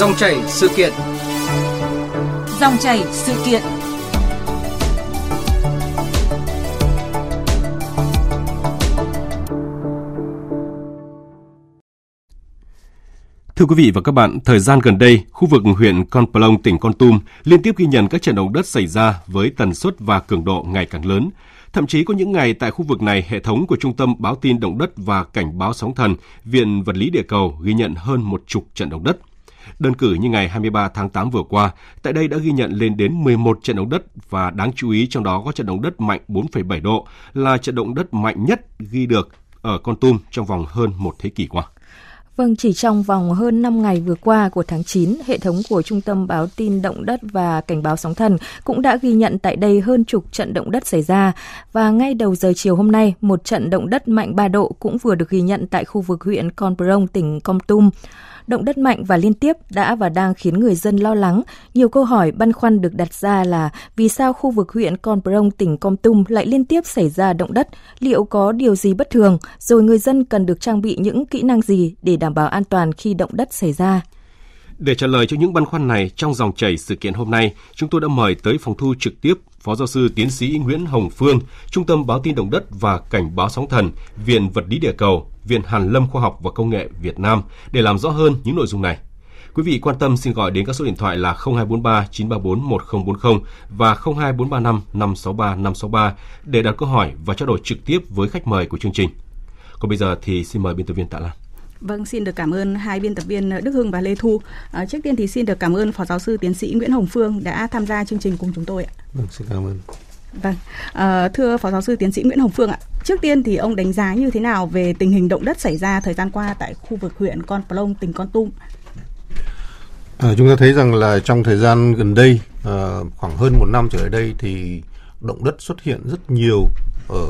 Dòng chảy sự kiện. Dòng chảy sự kiện. Thưa quý vị và các bạn, thời gian gần đây, khu vực huyện Con Plong, tỉnh Con Tum liên tiếp ghi nhận các trận động đất xảy ra với tần suất và cường độ ngày càng lớn. Thậm chí có những ngày tại khu vực này, hệ thống của Trung tâm Báo tin Động đất và Cảnh báo sóng thần, Viện Vật lý Địa cầu ghi nhận hơn một chục trận động đất. Đơn cử như ngày 23 tháng 8 vừa qua, tại đây đã ghi nhận lên đến 11 trận động đất và đáng chú ý trong đó có trận động đất mạnh 4,7 độ là trận động đất mạnh nhất ghi được ở Con Tum trong vòng hơn một thế kỷ qua. Vâng, chỉ trong vòng hơn 5 ngày vừa qua của tháng 9, hệ thống của Trung tâm Báo tin Động đất và Cảnh báo sóng thần cũng đã ghi nhận tại đây hơn chục trận động đất xảy ra. Và ngay đầu giờ chiều hôm nay, một trận động đất mạnh 3 độ cũng vừa được ghi nhận tại khu vực huyện Con Prong, tỉnh Com Tum. Động đất mạnh và liên tiếp đã và đang khiến người dân lo lắng. Nhiều câu hỏi băn khoăn được đặt ra là vì sao khu vực huyện Con Prong, tỉnh Com Tum lại liên tiếp xảy ra động đất? Liệu có điều gì bất thường? Rồi người dân cần được trang bị những kỹ năng gì để đảm bảo an toàn khi động đất xảy ra? Để trả lời cho những băn khoăn này trong dòng chảy sự kiện hôm nay, chúng tôi đã mời tới phòng thu trực tiếp Phó giáo sư tiến sĩ Nguyễn Hồng Phương, Trung tâm Báo tin Động đất và Cảnh báo sóng thần, Viện Vật lý Địa cầu, Viện Hàn lâm Khoa học và Công nghệ Việt Nam để làm rõ hơn những nội dung này. Quý vị quan tâm xin gọi đến các số điện thoại là 0243 934 1040 và 02435 563 563 để đặt câu hỏi và trao đổi trực tiếp với khách mời của chương trình. Còn bây giờ thì xin mời biên tập viên Tạ Lan. Vâng, xin được cảm ơn hai biên tập viên Đức Hưng và Lê Thu. À, trước tiên thì xin được cảm ơn Phó Giáo sư Tiến sĩ Nguyễn Hồng Phương đã tham gia chương trình cùng chúng tôi ạ. Vâng, xin cảm ơn. Vâng, à, thưa Phó Giáo sư Tiến sĩ Nguyễn Hồng Phương ạ, trước tiên thì ông đánh giá như thế nào về tình hình động đất xảy ra thời gian qua tại khu vực huyện Con Plong, tỉnh Con Tum? À, chúng ta thấy rằng là trong thời gian gần đây, à, khoảng hơn một năm trở lại đây thì động đất xuất hiện rất nhiều ở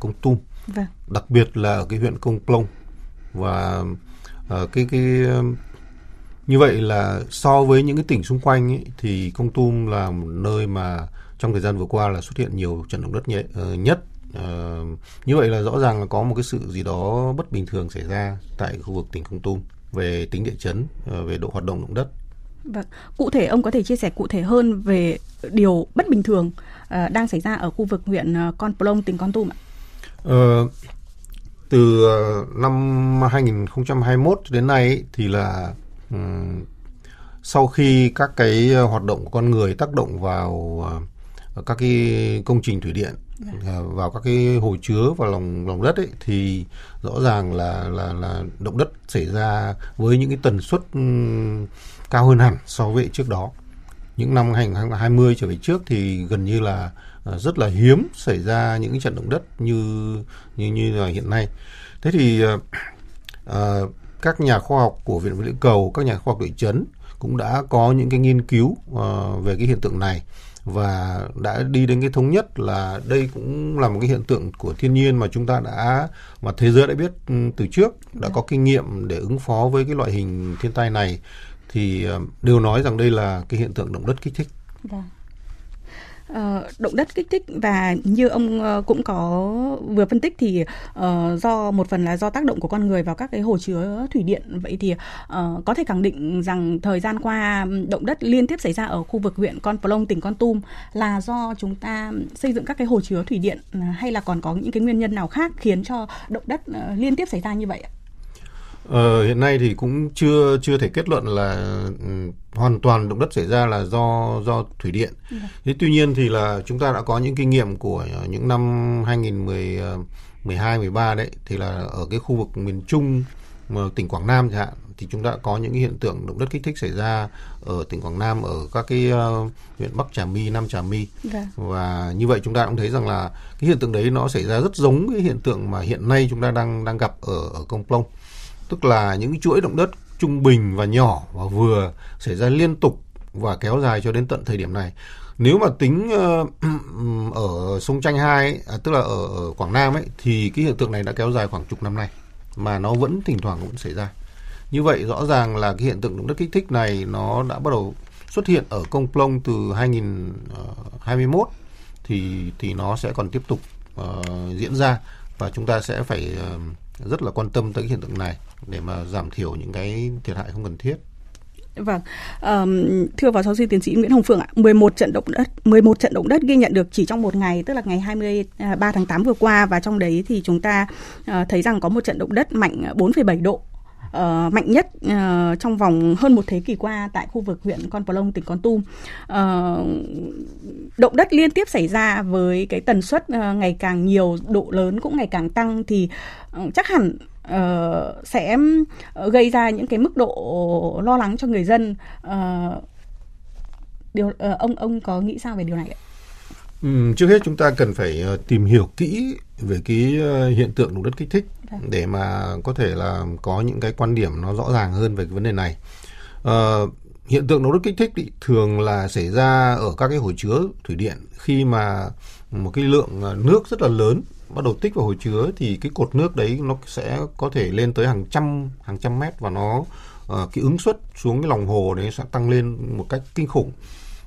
Công Tum, vâng. đặc biệt là ở cái huyện Công Plong và uh, cái cái như vậy là so với những cái tỉnh xung quanh ấy, thì Công Tum là một nơi mà trong thời gian vừa qua là xuất hiện nhiều trận động đất nhẹ, uh, nhất. Uh, như vậy là rõ ràng là có một cái sự gì đó bất bình thường xảy ra tại khu vực tỉnh Công Tum về tính địa chấn, uh, về độ hoạt động động đất. Vâng, cụ thể ông có thể chia sẻ cụ thể hơn về điều bất bình thường uh, đang xảy ra ở khu vực huyện Con Plong, tỉnh Con Tum ạ? Uh, từ năm 2021 đến nay ấy, thì là um, sau khi các cái hoạt động của con người tác động vào uh, các cái công trình thủy điện uh, vào các cái hồ chứa và lòng lòng đất ấy thì rõ ràng là là là động đất xảy ra với những cái tần suất cao hơn hẳn so với trước đó. Những năm 2020 trở về trước thì gần như là À, rất là hiếm xảy ra những trận động đất như như như là hiện nay. Thế thì uh, các nhà khoa học của Viện Vật lý cầu, các nhà khoa học địa chấn cũng đã có những cái nghiên cứu uh, về cái hiện tượng này và đã đi đến cái thống nhất là đây cũng là một cái hiện tượng của thiên nhiên mà chúng ta đã, mà thế giới đã biết ừ, từ trước, đã có kinh nghiệm để ứng phó với cái loại hình thiên tai này thì ờ, đều nói rằng đây là cái hiện tượng động đất kích thích. Vâng. Ờ, động đất kích thích và như ông ờ, cũng có vừa phân tích thì uh, do một phần là do tác động của con người vào các cái hồ chứa thủy điện vậy thì uh, có thể khẳng định rằng thời gian qua động đất liên tiếp xảy ra ở khu vực huyện Con Plong tỉnh Con Tum là do chúng ta xây dựng các cái hồ chứa thủy điện hay là còn có những cái nguyên nhân nào khác khiến cho động đất uh, liên tiếp xảy ra như vậy ạ? Ờ, hiện nay thì cũng chưa chưa thể kết luận là um, hoàn toàn động đất xảy ra là do do thủy điện. Ừ. Thế tuy nhiên thì là chúng ta đã có những kinh nghiệm của những năm 2012 13 đấy thì là ở cái khu vực miền Trung mà tỉnh Quảng Nam chẳng hạn thì chúng ta đã có những cái hiện tượng động đất kích thích xảy ra ở tỉnh Quảng Nam ở các cái uh, huyện Bắc Trà My, Nam Trà My vâng. và như vậy chúng ta cũng thấy rằng là cái hiện tượng đấy nó xảy ra rất giống cái hiện tượng mà hiện nay chúng ta đang đang gặp ở ở Công Plong tức là những chuỗi động đất trung bình và nhỏ và vừa xảy ra liên tục và kéo dài cho đến tận thời điểm này. Nếu mà tính uh, ở sông Tranh 2 à, tức là ở, ở Quảng Nam ấy thì cái hiện tượng này đã kéo dài khoảng chục năm nay mà nó vẫn thỉnh thoảng vẫn xảy ra. Như vậy rõ ràng là cái hiện tượng động đất kích thích này nó đã bắt đầu xuất hiện ở Công Plong từ 2021 ờ, thì thì nó sẽ còn tiếp tục uh, diễn ra và chúng ta sẽ phải uh, rất là quan tâm tới cái hiện tượng này để mà giảm thiểu những cái thiệt hại không cần thiết. Vâng, um, thưa phó giáo sư tiến sĩ Nguyễn Hồng Phượng ạ, 11 trận động đất, 11 trận động đất ghi nhận được chỉ trong một ngày, tức là ngày 23 à, tháng 8 vừa qua và trong đấy thì chúng ta uh, thấy rằng có một trận động đất mạnh 4,7 độ uh, mạnh nhất uh, trong vòng hơn một thế kỷ qua tại khu vực huyện Con Plong, tỉnh Con Tum. Uh, động đất liên tiếp xảy ra với cái tần suất uh, ngày càng nhiều, độ lớn cũng ngày càng tăng thì uh, chắc hẳn uh, sẽ gây ra những cái mức độ lo lắng cho người dân. Uh, điều uh, ông ông có nghĩ sao về điều này ạ? Ừ, trước hết chúng ta cần phải tìm hiểu kỹ về cái hiện tượng động đất kích thích vâng. để mà có thể là có những cái quan điểm nó rõ ràng hơn về cái vấn đề này. Uh, hiện tượng động đất kích thích thì thường là xảy ra ở các cái hồ chứa thủy điện khi mà một cái lượng nước rất là lớn bắt đầu tích vào hồ chứa thì cái cột nước đấy nó sẽ có thể lên tới hàng trăm hàng trăm mét và nó uh, cái ứng suất xuống cái lòng hồ đấy sẽ tăng lên một cách kinh khủng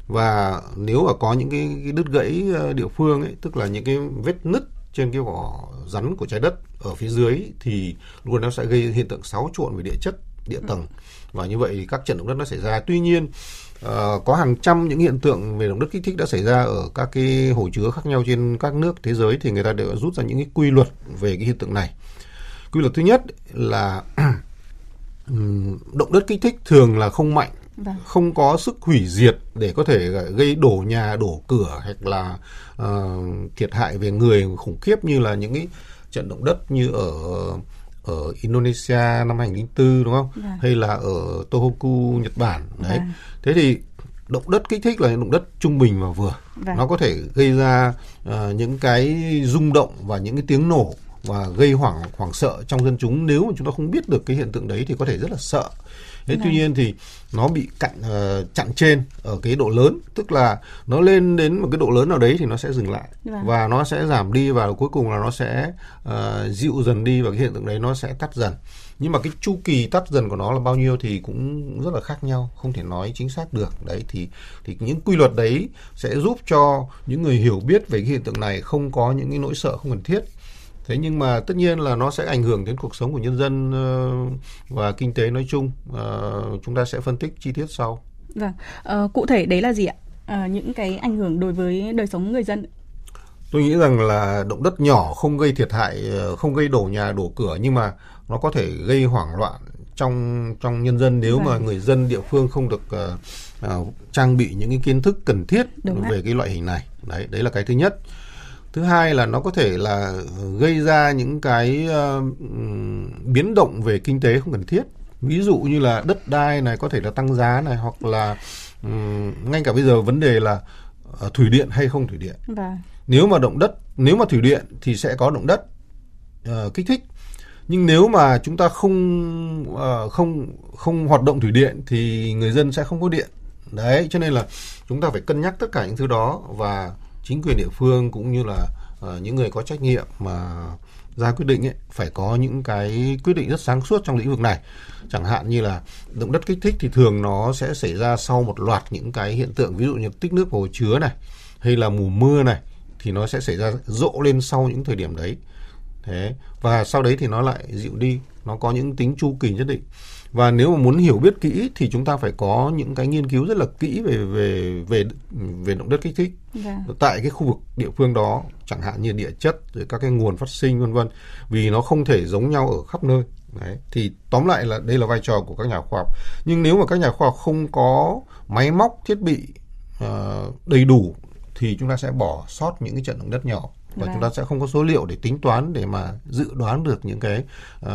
và nếu mà có những cái, cái đứt gãy ờ, địa phương ấy tức là những cái vết nứt trên cái vỏ rắn của trái đất ở phía dưới thì luôn nó sẽ gây hiện tượng xáo trộn về địa chất địa tầng. Và như vậy thì các trận động đất nó xảy ra. Tuy nhiên uh, có hàng trăm những hiện tượng về động đất kích thích đã xảy ra ở các cái hồ chứa khác nhau trên các nước thế giới thì người ta đều rút ra những cái quy luật về cái hiện tượng này. Quy luật thứ nhất là động đất kích thích thường là không mạnh. Vâng. không có sức hủy diệt để có thể gây đổ nhà đổ cửa hoặc là uh, thiệt hại về người khủng khiếp như là những cái trận động đất như ở ở Indonesia năm 2004 đúng không? Vâng. Hay là ở Tohoku Nhật Bản đấy. Vâng. Thế thì động đất kích thích là động đất trung bình và vừa. Vâng. Nó có thể gây ra uh, những cái rung động và những cái tiếng nổ và gây hoảng hoảng sợ trong dân chúng nếu mà chúng ta không biết được cái hiện tượng đấy thì có thể rất là sợ thế tuy vâng. nhiên thì nó bị cặn uh, chặn trên ở cái độ lớn tức là nó lên đến một cái độ lớn nào đấy thì nó sẽ dừng lại vâng. và nó sẽ giảm đi và cuối cùng là nó sẽ uh, dịu dần đi và cái hiện tượng đấy nó sẽ tắt dần nhưng mà cái chu kỳ tắt dần của nó là bao nhiêu thì cũng rất là khác nhau không thể nói chính xác được đấy thì thì những quy luật đấy sẽ giúp cho những người hiểu biết về cái hiện tượng này không có những cái nỗi sợ không cần thiết thế nhưng mà tất nhiên là nó sẽ ảnh hưởng đến cuộc sống của nhân dân ờ, và kinh tế nói chung. Ờ, chúng ta sẽ phân tích chi tiết sau. Vâng. À, cụ thể đấy là gì ạ? À, những cái ảnh hưởng đối với đời sống người dân. Tôi nghĩ rằng là động đất nhỏ không gây thiệt hại không gây đổ nhà đổ cửa nhưng mà nó có thể gây hoảng loạn trong trong nhân dân nếu vâng. mà người dân địa phương không được uh, uh, trang bị những cái kiến thức cần thiết Đúng về đấy. cái loại hình này. Đấy đấy là cái thứ nhất thứ hai là nó có thể là gây ra những cái uh, biến động về kinh tế không cần thiết. Ví dụ như là đất đai này có thể là tăng giá này hoặc là um, ngay cả bây giờ vấn đề là uh, thủy điện hay không thủy điện. Vâng. nếu mà động đất nếu mà thủy điện thì sẽ có động đất uh, kích thích. Nhưng nếu mà chúng ta không uh, không không hoạt động thủy điện thì người dân sẽ không có điện. Đấy cho nên là chúng ta phải cân nhắc tất cả những thứ đó và chính quyền địa phương cũng như là uh, những người có trách nhiệm mà ra quyết định ấy phải có những cái quyết định rất sáng suốt trong lĩnh vực này. Chẳng hạn như là động đất kích thích thì thường nó sẽ xảy ra sau một loạt những cái hiện tượng ví dụ như tích nước vào hồ chứa này hay là mùa mưa này thì nó sẽ xảy ra rộ lên sau những thời điểm đấy. Thế và sau đấy thì nó lại dịu đi nó có những tính chu kỳ nhất định và nếu mà muốn hiểu biết kỹ thì chúng ta phải có những cái nghiên cứu rất là kỹ về về về về động đất kích thích dạ. tại cái khu vực địa phương đó chẳng hạn như địa chất rồi các cái nguồn phát sinh vân vân vì nó không thể giống nhau ở khắp nơi Đấy. thì tóm lại là đây là vai trò của các nhà khoa học nhưng nếu mà các nhà khoa học không có máy móc thiết bị uh, đầy đủ thì chúng ta sẽ bỏ sót những cái trận động đất nhỏ và vâng. chúng ta sẽ không có số liệu để tính toán để mà dự đoán được những cái uh,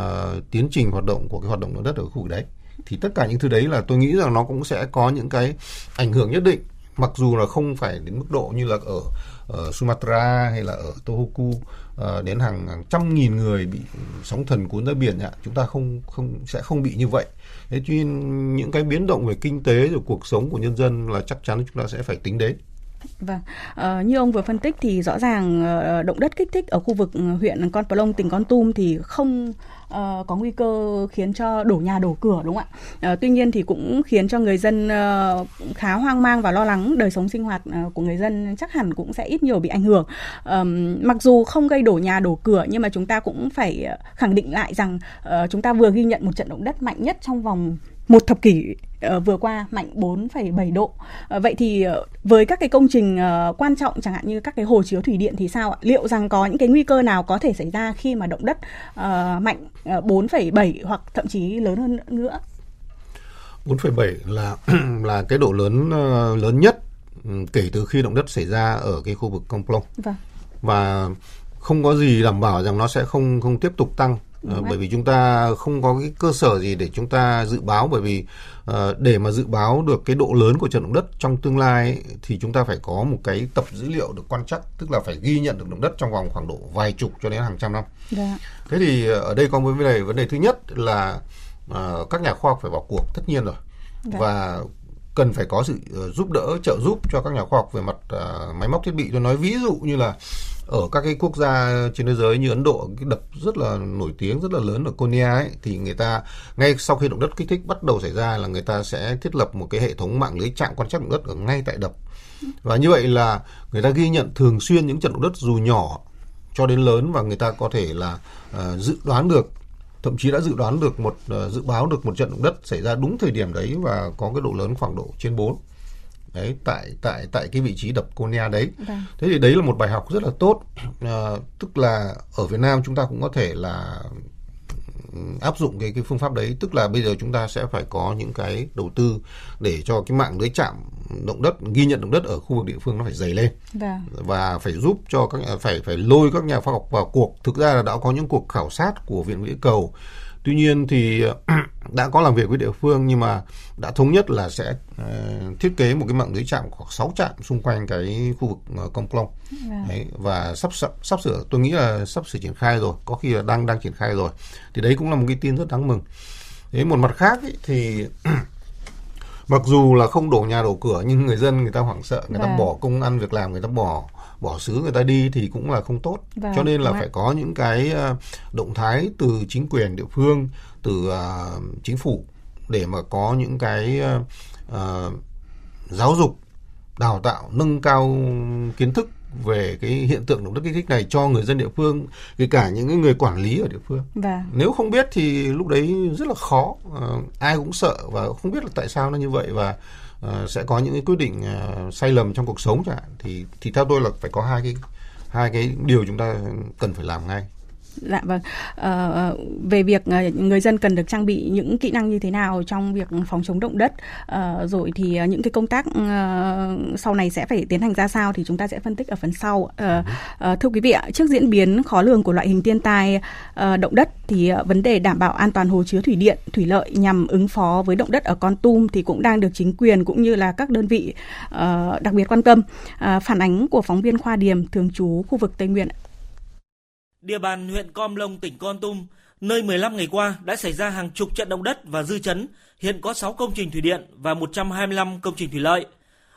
tiến trình hoạt động của cái hoạt động động đất ở khu vực đấy. Thì tất cả những thứ đấy là tôi nghĩ rằng nó cũng sẽ có những cái ảnh hưởng nhất định. Mặc dù là không phải đến mức độ như là ở, ở Sumatra hay là ở Tohoku uh, đến hàng, hàng trăm nghìn người bị sóng thần cuốn ra biển ạ. Chúng ta không không sẽ không bị như vậy. Thế cho nên những cái biến động về kinh tế rồi cuộc sống của nhân dân là chắc chắn chúng ta sẽ phải tính đến Vâng, à, như ông vừa phân tích thì rõ ràng ờ, động đất kích thích ở khu vực ờ, huyện Con Plong, tỉnh Con Tum thì không uh, có nguy cơ khiến cho đổ nhà đổ cửa đúng không ạ? Uh, tuy nhiên thì cũng khiến cho người dân uh, khá hoang mang và lo lắng đời sống sinh hoạt uh, của người dân chắc hẳn cũng sẽ ít nhiều bị ảnh hưởng. Um, mặc dù không gây đổ nhà đổ cửa nhưng mà chúng ta cũng phải khẳng định lại rằng uh, chúng ta vừa ghi nhận một trận động đất mạnh nhất trong vòng một thập kỷ vừa qua mạnh 4,7 độ. Uh, vậy thì uh, với các cái công trình quan trọng chẳng hạn như các cái hồ chứa thủy điện thì sao ạ? Liệu rằng có những cái nguy cơ nào có thể xảy ra khi mà động đất mạnh uh, 4,7 hoặc thậm chí lớn hơn nữa? 4,7 là là cái độ lớn lớn nhất ừ, kể từ khi động đất xảy ra ở cái khu vực Công Plong. Vâng. Và không có gì đảm bảo rằng nó sẽ không không tiếp tục tăng uh, bởi vì chúng ta không có cái cơ sở gì để chúng ta dự báo bởi vì uh, để mà dự báo được cái độ lớn của trận động đất trong tương lai ấy, thì chúng ta phải có một cái tập dữ liệu được quan trắc tức là phải ghi nhận được động đất trong vòng khoảng độ vài chục cho đến hàng trăm năm. Dạ. Thế thì ở đây có một vấn đề vấn đề thứ nhất là uh, các nhà khoa học phải vào cuộc tất nhiên rồi dạ. và cần phải có sự giúp đỡ trợ giúp cho các nhà khoa học về mặt uh, máy móc thiết bị tôi nói ví dụ như là ở các cái quốc gia trên thế giới như Ấn Độ cái đập rất là nổi tiếng rất là lớn ở Konya ấy thì người ta ngay sau khi động đất kích thích bắt đầu xảy ra là người ta sẽ thiết lập một cái hệ thống mạng lưới trạm quan trắc động đất ở ngay tại đập. Và như vậy là người ta ghi nhận thường xuyên những trận động đất dù nhỏ cho đến lớn và người ta có thể là uh, dự đoán được thậm chí đã dự đoán được một uh, dự báo được một trận động đất xảy ra đúng thời điểm đấy và có cái độ lớn khoảng độ trên 4 đấy tại tại tại cái vị trí đập Konya đấy. Vâng. thế thì đấy là một bài học rất là tốt. À, tức là ở Việt Nam chúng ta cũng có thể là áp dụng cái cái phương pháp đấy. Tức là bây giờ chúng ta sẽ phải có những cái đầu tư để cho cái mạng lưới chạm động đất ghi nhận động đất ở khu vực địa phương nó phải dày lên. Vâng. và phải giúp cho các phải phải lôi các nhà khoa học vào cuộc. Thực ra là đã có những cuộc khảo sát của viện địa cầu Tuy nhiên thì đã có làm việc với địa phương nhưng mà đã thống nhất là sẽ uh, thiết kế một cái mạng lưới trạm khoảng 6 trạm xung quanh cái khu vực uh, Công Plong. Vâng. Đấy, và sắp, sắp sắp sửa tôi nghĩ là sắp sửa triển khai rồi, có khi là đang đang triển khai rồi. Thì đấy cũng là một cái tin rất đáng mừng. Thế một mặt khác ý, thì mặc dù là không đổ nhà đổ cửa nhưng người dân người ta hoảng sợ, người ta vâng. bỏ công ăn việc làm, người ta bỏ bỏ xứ người ta đi thì cũng là không tốt. Vâng, cho nên là phải có những cái ờ, động thái từ chính quyền địa phương từ uh, chính phủ để mà có những cái uh, giáo dục đào tạo nâng cao kiến thức về cái hiện tượng động đất kích thích này cho người dân địa phương kể cả những người quản lý ở địa phương. Vâng. nếu không biết thì lúc đấy rất là khó uh, ai cũng sợ và không biết là tại sao nó như vậy. Và uh, sẽ có những cái quyết định uh, sai lầm trong cuộc sống chẳng hạn. Thì thì theo tôi là phải có hai cái hai cái điều chúng ta cần phải làm ngay. Dạ vâng. À, về việc người dân cần được trang bị những kỹ năng như thế nào trong việc phòng chống động đất, à, rồi thì những cái công tác à, sau này sẽ phải tiến hành ra sao thì chúng ta sẽ phân tích ở phần sau. À, à, thưa quý vị ạ, trước diễn biến khó lường của loại hình thiên tai à, động đất thì vấn đề đảm bảo an toàn hồ chứa thủy điện, thủy lợi nhằm ứng phó với động đất ở Con Tum thì cũng đang được chính quyền cũng như là các đơn vị à, đặc biệt quan tâm. À, phản ánh của phóng viên Khoa Điềm thường trú khu vực Tây Nguyên địa bàn huyện Com Lông, tỉnh Con Tum, nơi 15 ngày qua đã xảy ra hàng chục trận động đất và dư chấn, hiện có 6 công trình thủy điện và 125 công trình thủy lợi.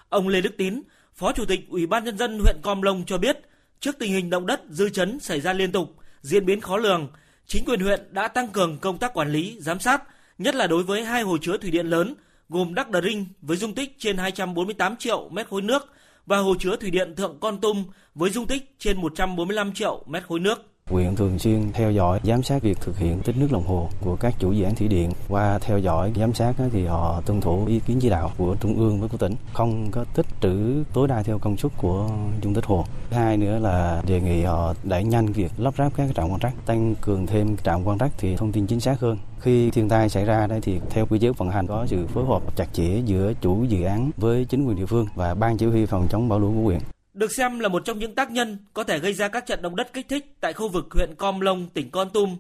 Ông Lê Đức Tín, Phó Chủ tịch Ủy ban Nhân dân huyện Com Lông cho biết, trước tình hình động đất dư chấn xảy ra liên tục, diễn biến khó lường, chính quyền huyện đã tăng cường công tác quản lý, giám sát, nhất là đối với hai hồ chứa thủy điện lớn gồm Đắc Đờ Rinh với dung tích trên 248 triệu mét khối nước và hồ chứa thủy điện Thượng Con Tum với dung tích trên 145 triệu mét khối nước. Huyện thường xuyên theo dõi, giám sát việc thực hiện tích nước lòng hồ của các chủ dự án thủy điện. Qua theo dõi, giám sát thì họ tuân thủ ý kiến chỉ đạo của Trung ương với của tỉnh, không có tích trữ tối đa theo công suất của dung tích hồ. Hai nữa là đề nghị họ đẩy nhanh việc lắp ráp các trạm quan trắc, tăng cường thêm trạm quan trắc thì thông tin chính xác hơn. Khi thiên tai xảy ra đây thì theo quy chế vận hành có sự phối hợp chặt chẽ giữa chủ dự án với chính quyền địa phương và ban chỉ huy phòng chống bão lũ của huyện được xem là một trong những tác nhân có thể gây ra các trận động đất kích thích tại khu vực huyện Com Lông, tỉnh Con Tum.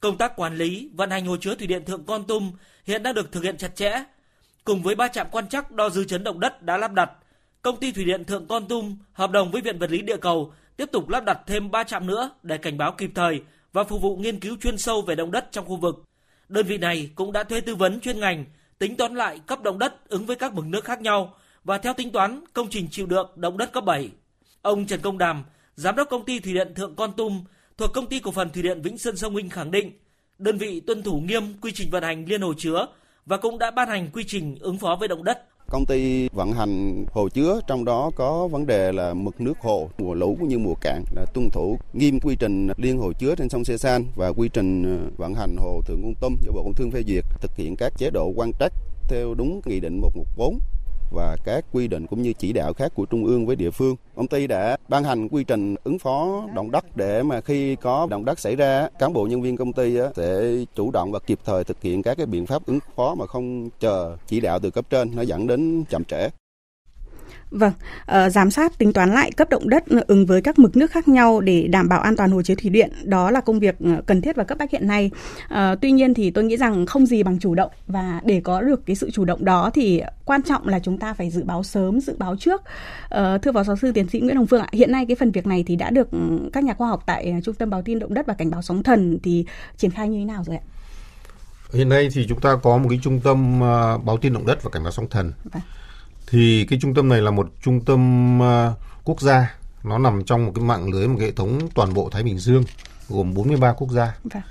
Công tác quản lý, vận hành hồ chứa thủy điện Thượng Con Tum hiện đang được thực hiện chặt chẽ. Cùng với ba trạm quan trắc đo dư chấn động đất đã lắp đặt, công ty thủy điện Thượng Con Tum hợp đồng với Viện Vật lý Địa cầu tiếp tục lắp đặt thêm 3 trạm nữa để cảnh báo kịp thời và phục vụ nghiên cứu chuyên sâu về động đất trong khu vực. Đơn vị này cũng đã thuê tư vấn chuyên ngành tính toán lại cấp động đất ứng với các mực nước khác nhau và theo tính toán công trình chịu được động đất cấp 7. Ông Trần Công Đàm, giám đốc công ty thủy điện Thượng Con Tum thuộc công ty cổ phần thủy điện Vĩnh Sơn Sông Hinh khẳng định, đơn vị tuân thủ nghiêm quy trình vận hành liên hồ chứa và cũng đã ban hành quy trình ứng phó với động đất. Công ty vận hành hồ chứa trong đó có vấn đề là mực nước hồ mùa lũ cũng như mùa cạn là tuân thủ nghiêm quy trình liên hồ chứa trên sông Sê San và quy trình ờ, vận hành hồ Thượng Con Tum do Bộ Công Thương phê duyệt thực hiện các chế độ quan trắc theo đúng nghị định 114 và các quy định cũng như chỉ đạo khác của trung ương với địa phương. Công ty đã ban hành quy trình ứng phó động đất để mà khi có động đất xảy ra, cán bộ nhân viên công ty sẽ chủ động và kịp thời thực hiện các cái biện pháp ứng phó mà không chờ chỉ đạo từ cấp trên nó dẫn đến chậm trễ. Vâng, uh, giám sát tính toán lại cấp động đất ứng với các mực nước khác nhau để đảm bảo an toàn hồ chứa thủy điện, đó là công việc ờ, cần thiết và cấp bách hiện nay. Uh, tuy nhiên thì tôi nghĩ rằng không gì bằng chủ động và để có được cái sự chủ động đó thì quan trọng là chúng ta phải dự báo sớm, dự báo trước. Uh, thưa phó giáo sư tiến sĩ Nguyễn Hồng Phương ạ, hiện nay cái phần việc này thì đã được ừ, các nhà khoa học tại trung tâm báo tin động đất và cảnh báo sóng thần thì triển khai như thế nào rồi ạ? Hiện nay thì chúng ta có một cái trung tâm báo tin động đất và cảnh báo sóng thần. Vâng thì cái trung tâm này là một trung tâm uh, quốc gia. Nó nằm trong một cái mạng lưới một cái hệ thống toàn bộ Thái Bình Dương gồm 43 quốc gia. Vâng.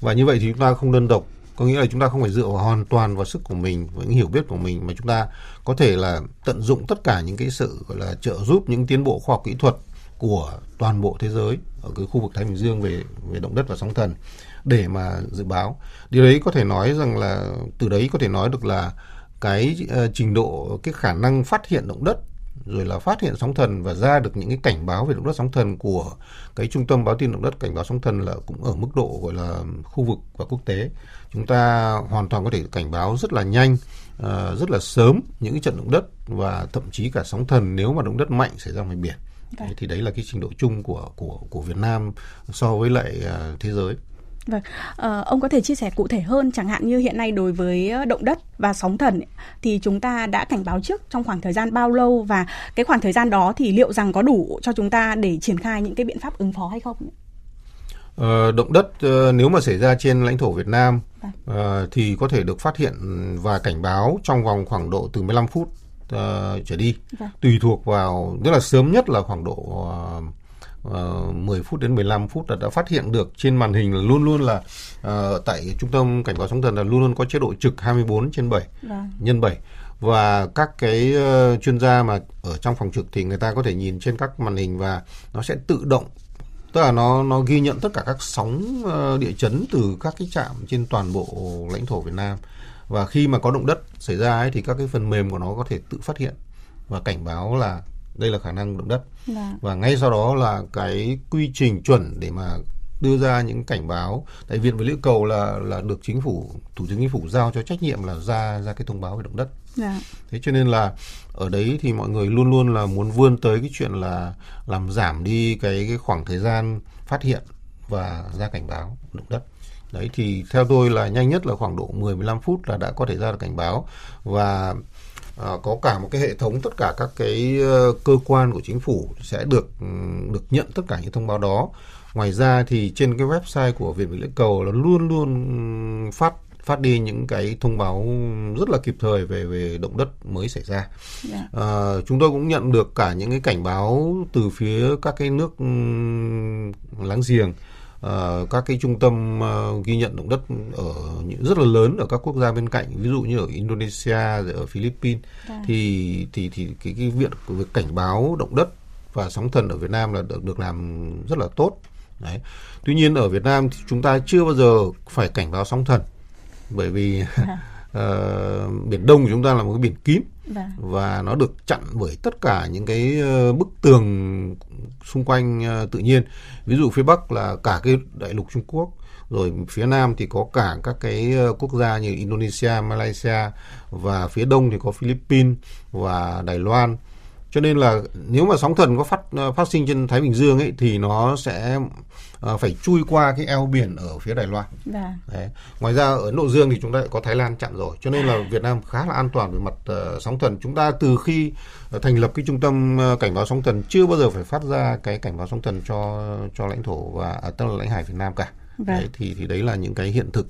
và như vậy thì chúng ta không đơn độc. Có nghĩa là chúng ta không phải dựa vào hoàn toàn vào sức của mình và những hiểu biết của mình mà chúng ta có thể là tận dụng tất cả những cái sự gọi là trợ giúp những tiến bộ khoa học kỹ thuật của toàn bộ thế giới ở cái khu vực Thái Bình Dương về về động đất và sóng thần để mà dự báo. Điều đấy có thể nói rằng là từ đấy có thể nói được là cái uh, trình độ cái khả năng phát hiện động đất rồi là phát hiện sóng thần và ra được những cái cảnh báo về động đất sóng thần của cái trung tâm báo tin động đất cảnh báo sóng thần là cũng ở mức độ gọi là khu vực và quốc tế. Chúng ta hoàn toàn có thể cảnh báo rất là nhanh uh, rất là sớm những cái trận động đất và thậm chí cả sóng thần nếu mà động đất mạnh xảy ra ngoài biển. Đấy, thì đấy là cái trình độ chung của của của Việt Nam so với lại uh, thế giới Vâng, à, ông có thể chia sẻ cụ thể hơn chẳng hạn như hiện nay đối với ờ, động đất và sóng thần thì chúng ta đã cảnh báo trước trong khoảng thời gian bao lâu và cái khoảng thời gian đó thì liệu rằng có đủ cho chúng ta để triển khai những cái biện pháp ứng phó hay không? Ờ, động đất uh, nếu mà xảy ra trên lãnh thổ Việt Nam uh, thì có thể được phát hiện và cảnh báo trong vòng khoảng độ từ 15 phút uh, trở đi, vâng. tùy thuộc vào tức là sớm nhất là khoảng độ uh, uh, ờ, 10 phút đến 15 phút là đã phát hiện được trên màn hình là luôn luôn là uh, tại trung tâm cảnh báo sóng thần là luôn luôn có chế độ trực 24 trên 7 vâng. nhân 7 và các cái uh, chuyên gia mà ở trong phòng trực thì người ta có thể nhìn trên các màn hình và nó sẽ tự động tức là nó nó ghi nhận tất cả các sóng uh, địa chấn từ các cái trạm trên toàn bộ lãnh thổ Việt Nam và khi mà có động đất xảy ra ấy thì các cái phần mềm của nó có thể tự phát hiện và cảnh báo là đây là khả năng động đất. Dạ. và ngay sau đó là cái quy trình chuẩn để mà đưa ra những cảnh báo. Tại viện vật liệu cầu là là được chính phủ thủ tướng chính phủ giao cho trách nhiệm là ra ra cái thông báo về động đất. Dạ. thế cho nên là ở đấy thì mọi người luôn luôn là muốn vươn tới cái chuyện là làm giảm đi cái cái khoảng thời gian phát hiện và ra cảnh báo động đất. Đấy thì theo tôi là nhanh nhất là khoảng độ 10 15 phút là đã có thể ra được cảnh báo. Và à, có cả một cái hệ thống tất cả các cái uh, cơ quan của chính phủ sẽ được được nhận tất cả những thông báo đó ngoài ra thì trên cái website của viện vật lý cầu là luôn luôn phát phát đi những cái thông báo rất là kịp thời về về động đất mới xảy ra. Yeah. Dạ. À, chúng tôi cũng nhận được cả những cái cảnh báo từ phía các cái nước láng giềng uh, các cái trung tâm uh, ghi nhận động đất ở những rất là lớn ở các quốc gia bên cạnh ví dụ như ở Indonesia rồi ở Philippines à. thì thì thì cái cái việc việc cảnh báo động đất và sóng thần ở Việt Nam là được, được làm rất là tốt đấy tuy nhiên ở Việt Nam thì chúng ta chưa bao giờ phải cảnh báo sóng thần bởi vì à. Uh, biển Đông của chúng ta là một cái biển kín. Vâng. và nó được chặn bởi tất cả những cái ờ, bức tường xung quanh ờ, tự nhiên. Ví dụ phía bắc là cả cái đại lục trung quốc rồi phía nam thì có cả các cái ờ, quốc gia như indonesia malaysia và phía đông thì có philippines và đài loan. Cho nên là nếu mà sóng thần có phát phát sinh trên Thái Bình Dương ấy thì nó sẽ uh, phải chui qua cái eo biển ở phía Đài Loan. Dạ. Đấy. Ngoài ra ở Ấn Độ Dương thì chúng ta có Thái Lan chặn rồi, cho nên là Việt Nam khá là an toàn về mặt uh, sóng thần. Chúng ta từ khi uh, thành lập cái trung tâm uh, cảnh báo sóng thần chưa bao giờ phải phát ra cái cảnh báo sóng thần cho cho lãnh thổ và à, tức là lãnh hải Việt Nam cả. Vâng. Đấy, thì thì đấy là những cái hiện thực.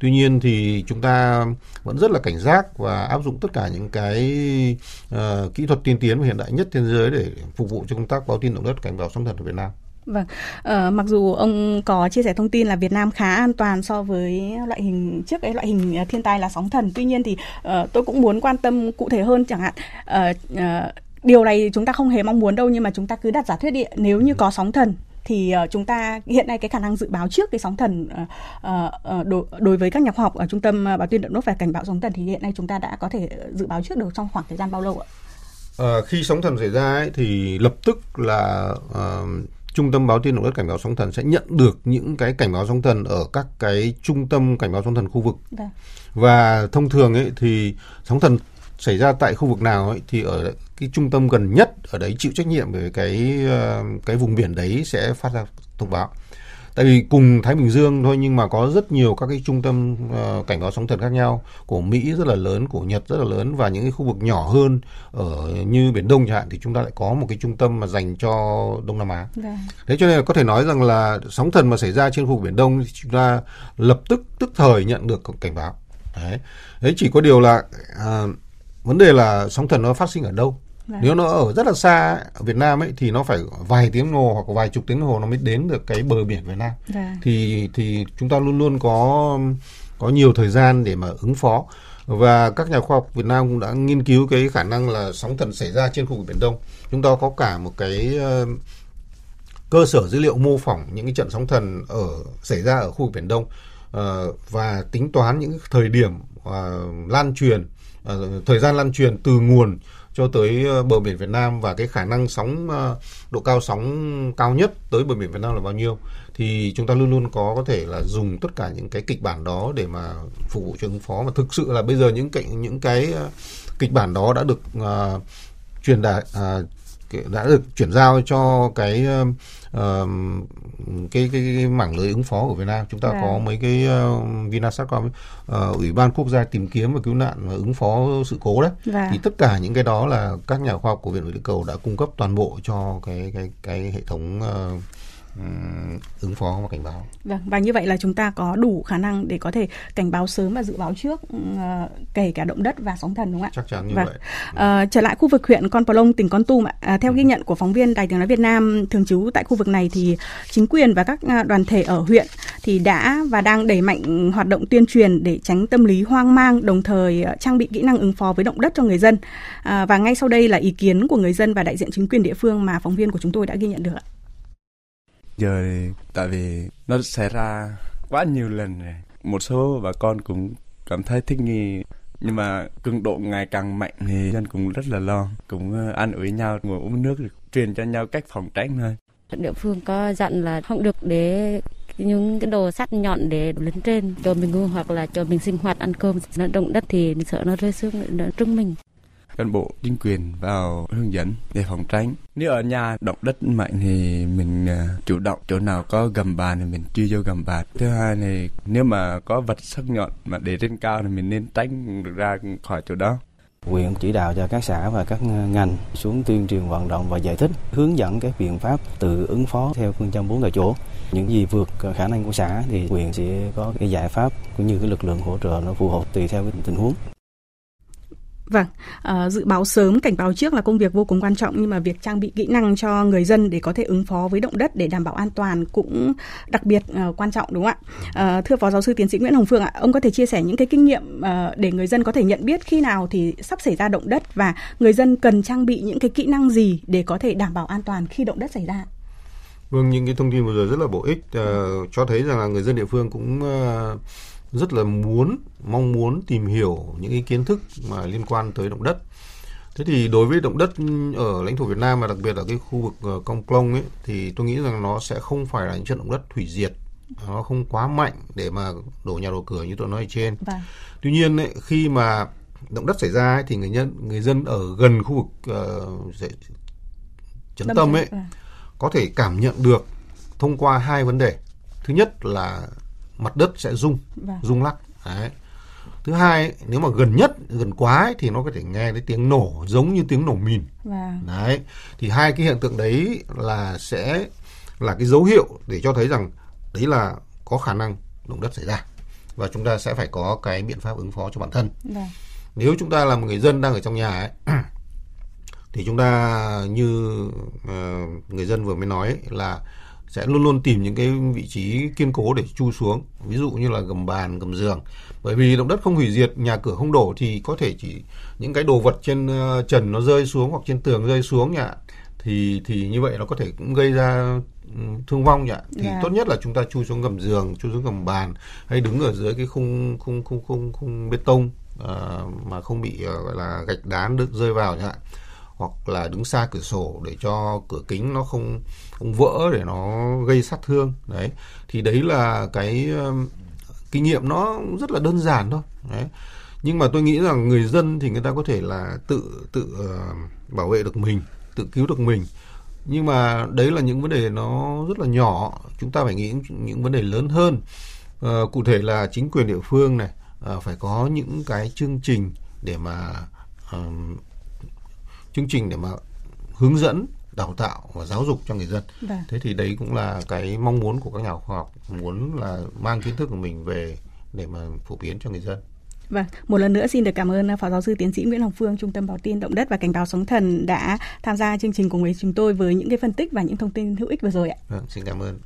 Tuy nhiên thì chúng ta vẫn rất là cảnh giác và áp dụng tất cả những cái uh, kỹ thuật tiên tiến và hiện đại nhất trên thế giới để phục vụ cho công tác báo tin động đất cảnh báo sóng thần ở Việt Nam. Vâng, ờ, mặc dù ông có chia sẻ thông tin là Việt Nam khá an toàn so với loại hình trước cái loại hình ờ, thiên tai là sóng thần. Tuy nhiên thì uh, tôi cũng muốn quan tâm cụ thể hơn chẳng hạn uh, uh, điều này chúng ta không hề mong muốn đâu nhưng mà chúng ta cứ đặt giả thuyết đi nếu như có sóng thần thì uh, chúng ta hiện nay cái khả năng dự báo trước cái sóng thần uh, uh, đối, đối với các nhà khoa học ở trung tâm báo tuyên động đất và cảnh báo sóng thần thì hiện nay chúng ta đã có thể dự báo trước được trong khoảng thời gian bao lâu ạ? À, khi sóng thần xảy ra ấy, thì lập tức là uh, trung tâm báo tin động đất cảnh báo sóng thần sẽ nhận được những cái cảnh báo sóng thần ở các cái trung tâm cảnh báo sóng thần khu vực Vâng. và thông thường ấy thì sóng thần xảy ra tại khu vực nào ấy thì ở cái trung tâm gần nhất ở đấy chịu trách nhiệm về cái ờ, cái vùng biển đấy sẽ phát ra thông báo tại vì cùng Thái Bình Dương thôi nhưng mà có rất nhiều các cái trung tâm ờ, cảnh báo sóng thần khác nhau của Mỹ rất là lớn của Nhật rất là lớn và những cái khu vực nhỏ hơn ở như biển Đông chẳng hạn thì chúng ta lại có một cái trung tâm mà dành cho Đông Nam Á Vâng. Thế cho nên là có thể nói rằng là sóng thần mà xảy ra trên khu vực Biển Đông thì chúng ta lập tức tức thời nhận được cảnh báo. Đấy. Đấy chỉ có điều là à, vấn đề là sóng thần nó phát sinh ở đâu. Vâng. Nếu nó ở rất là xa ở Việt Nam ấy thì nó phải vài tiếng hồ hoặc vài chục tiếng hồ nó mới đến được cái bờ biển Việt Nam. Vâng. Thì thì chúng ta luôn luôn có có nhiều thời gian để mà ứng phó và các nhà khoa học Việt Nam cũng đã nghiên cứu cái khả năng là sóng thần xảy ra trên khu vực Biển Đông. Chúng ta có cả một cái ờ, cơ sở dữ liệu mô phỏng những cái trận sóng thần ở xảy ra ở khu vực Biển Đông ờ, và tính toán những thời điểm ờ, lan truyền thời gian lan truyền từ nguồn cho tới ờ, bờ biển Việt Nam và cái khả năng sóng ờ, độ cao sóng cao nhất tới bờ biển Việt Nam là bao nhiêu. Thì chúng ta luôn luôn có có thể là dùng tất cả những cái kịch bản đó để mà phục vụ cho ứng phó. Mà thực sự là bây giờ những cái những cái ờ, kịch bản đó đã được uh, truyền đạt uh, đã được chuyển giao cho cái um, cái, cái cái mảng lưới ứng phó của Việt Nam chúng ta Vâng. có mấy cái uh, Vinasatcom uh, ủy ban quốc gia tìm kiếm và cứu nạn và ứng phó sự cố đấy Vâng. thì tất cả những cái đó là các nhà khoa học của viện vật lý cầu đã cung cấp toàn bộ cho cái cái cái hệ thống uh, ứng phó và cảnh báo Vâng, và như vậy là chúng ta có đủ khả năng để có thể cảnh báo sớm và dự báo trước ờ, kể cả động đất và sóng thần đúng không ạ? chắc chắn như Vâng. vậy Ờ, trở lại khu vực huyện Con Plong, tỉnh Con Tum, ạ. À, theo ghi nhận của phóng viên Đài Tiếng nói Việt Nam thường trú tại khu vực này thì chính quyền và các à, đoàn thể ở huyện thì đã và đang đẩy mạnh hoạt động tuyên truyền để tránh tâm lý hoang mang, đồng thời ờ, trang bị kỹ năng ứng phó với động đất cho người dân. À, và ngay sau đây là ý kiến của người dân và đại diện chính quyền địa phương mà phóng viên của chúng tôi đã ghi nhận được. ạ giờ thì tại vì nó xảy ra quá nhiều lần rồi. Một số bà con cũng cảm thấy thích nghi, nhưng mà cường độ ngày càng mạnh thì dân cũng rất là lo, cũng ờ, ăn ủi nhau, ngồi uống nước rồi truyền cho nhau cách phòng tránh thôi. Địa phương có dặn là không được để những cái đồ sắt nhọn để lấn trên, cho mình ngu hoặc là cho mình sinh hoạt, ăn cơm nó động đất thì mình sợ nó rơi xuống nó trúng mình cán bộ chính quyền vào hướng dẫn để phòng tránh nếu ở nhà động đất mạnh thì mình à, chủ động chỗ nào có gầm bàn thì mình chui vô gầm bàn thứ hai này nếu mà có vật sắc nhọn mà để trên cao thì mình nên tránh được ra khỏi chỗ đó Huyện chỉ đạo cho các xã và các ngành xuống tuyên truyền vận động và giải thích, hướng dẫn các biện pháp tự ứng phó theo phương châm bốn tại chỗ. Những gì vượt khả năng của xã thì huyện sẽ có cái giải pháp cũng như cái lực lượng hỗ trợ nó phù hợp tùy theo cái tình huống. Vâng, à, dự báo sớm, cảnh báo trước là công việc vô cùng quan trọng nhưng mà việc trang bị kỹ năng cho người dân để có thể ứng phó với động đất để đảm bảo an toàn cũng đặc biệt uh, quan trọng đúng không ạ? À, thưa Phó Giáo sư Tiến sĩ Nguyễn Hồng Phương ạ, ông có thể chia sẻ những cái kinh nghiệm uh, để người dân có thể nhận biết khi nào thì sắp xảy ra động đất và người dân cần trang bị những cái kỹ năng gì để có thể đảm bảo an toàn khi động đất xảy ra? Vâng, những cái thông tin vừa rồi rất là bổ ích uh, cho thấy rằng là người dân địa phương cũng uh, rất là muốn mong muốn tìm hiểu những cái kiến thức mà liên quan tới động đất. Thế thì đối với động đất ở lãnh thổ Việt Nam và đặc biệt ở cái khu vực ờ, Công Plong ấy thì tôi nghĩ rằng nó sẽ không phải là những trận động đất hủy diệt nó không quá mạnh để mà đổ nhà đổ cửa như tôi nói ở trên. Vâng. Tuy nhiên ấy, khi mà động đất xảy ra ấy, thì người nhân người dân ở gần khu vực uh, chấn Đâm tâm ấy vâng. có thể cảm nhận được thông qua hai vấn đề. Thứ nhất là mặt đất sẽ rung, Vâng. rung lắc. Đấy. Thứ hai, nếu mà gần nhất, gần quá ấy, thì nó có thể nghe thấy tiếng nổ giống như tiếng nổ mìn. Vâng. Đấy. Thì hai cái hiện tượng đấy là sẽ là cái dấu hiệu để cho thấy rằng đấy là có khả năng động đất xảy ra. Và chúng ta sẽ phải có cái biện pháp ứng phó cho bản thân. Vâng. Nếu chúng ta là một người dân đang ở trong nhà ấy, thì chúng ta như ờ, người dân vừa mới nói ấy, là sẽ luôn luôn tìm những cái vị trí kiên cố để chui xuống ví dụ như là gầm bàn gầm giường bởi vì động đất không hủy diệt nhà cửa không đổ thì có thể chỉ những cái đồ vật trên ờ, trần nó rơi xuống hoặc trên tường rơi xuống nhà thì thì như vậy nó có thể cũng gây ra thương vong nhỉ thì yeah. Dạ. tốt nhất là chúng ta chui xuống gầm giường chui xuống gầm bàn hay đứng ở dưới cái khung khung khung khung khung bê tông uh, mà không bị uh, gọi là gạch đá được rơi vào hạn hoặc là đứng xa cửa sổ để cho cửa kính nó không không vỡ để nó gây sát thương. Đấy. Thì đấy là cái um, kinh nghiệm nó rất là đơn giản thôi. Đấy. Nhưng mà tôi nghĩ rằng người dân thì người ta có thể là tự tự uh, bảo vệ được mình tự cứu được mình. Nhưng mà đấy là những vấn đề nó rất là nhỏ. Chúng ta phải nghĩ những vấn đề lớn hơn. À, cụ thể là chính quyền địa phương này à, phải có những cái chương trình để mà à, chương trình để mà hướng dẫn đào tạo và giáo dục cho người dân. Vâng. Thế thì đấy cũng là cái mong muốn của các nhà khoa học muốn là mang kiến thức của mình về để mà phổ biến cho người dân. Vâng, một lần nữa xin được cảm ơn Phó Giáo sư Tiến sĩ Nguyễn Hồng Phương, Trung tâm Báo tin Động đất và Cảnh báo sóng thần đã tham gia chương trình cùng với chúng tôi với những cái phân tích và những thông tin hữu ích vừa rồi ạ. Vâng, xin cảm ơn.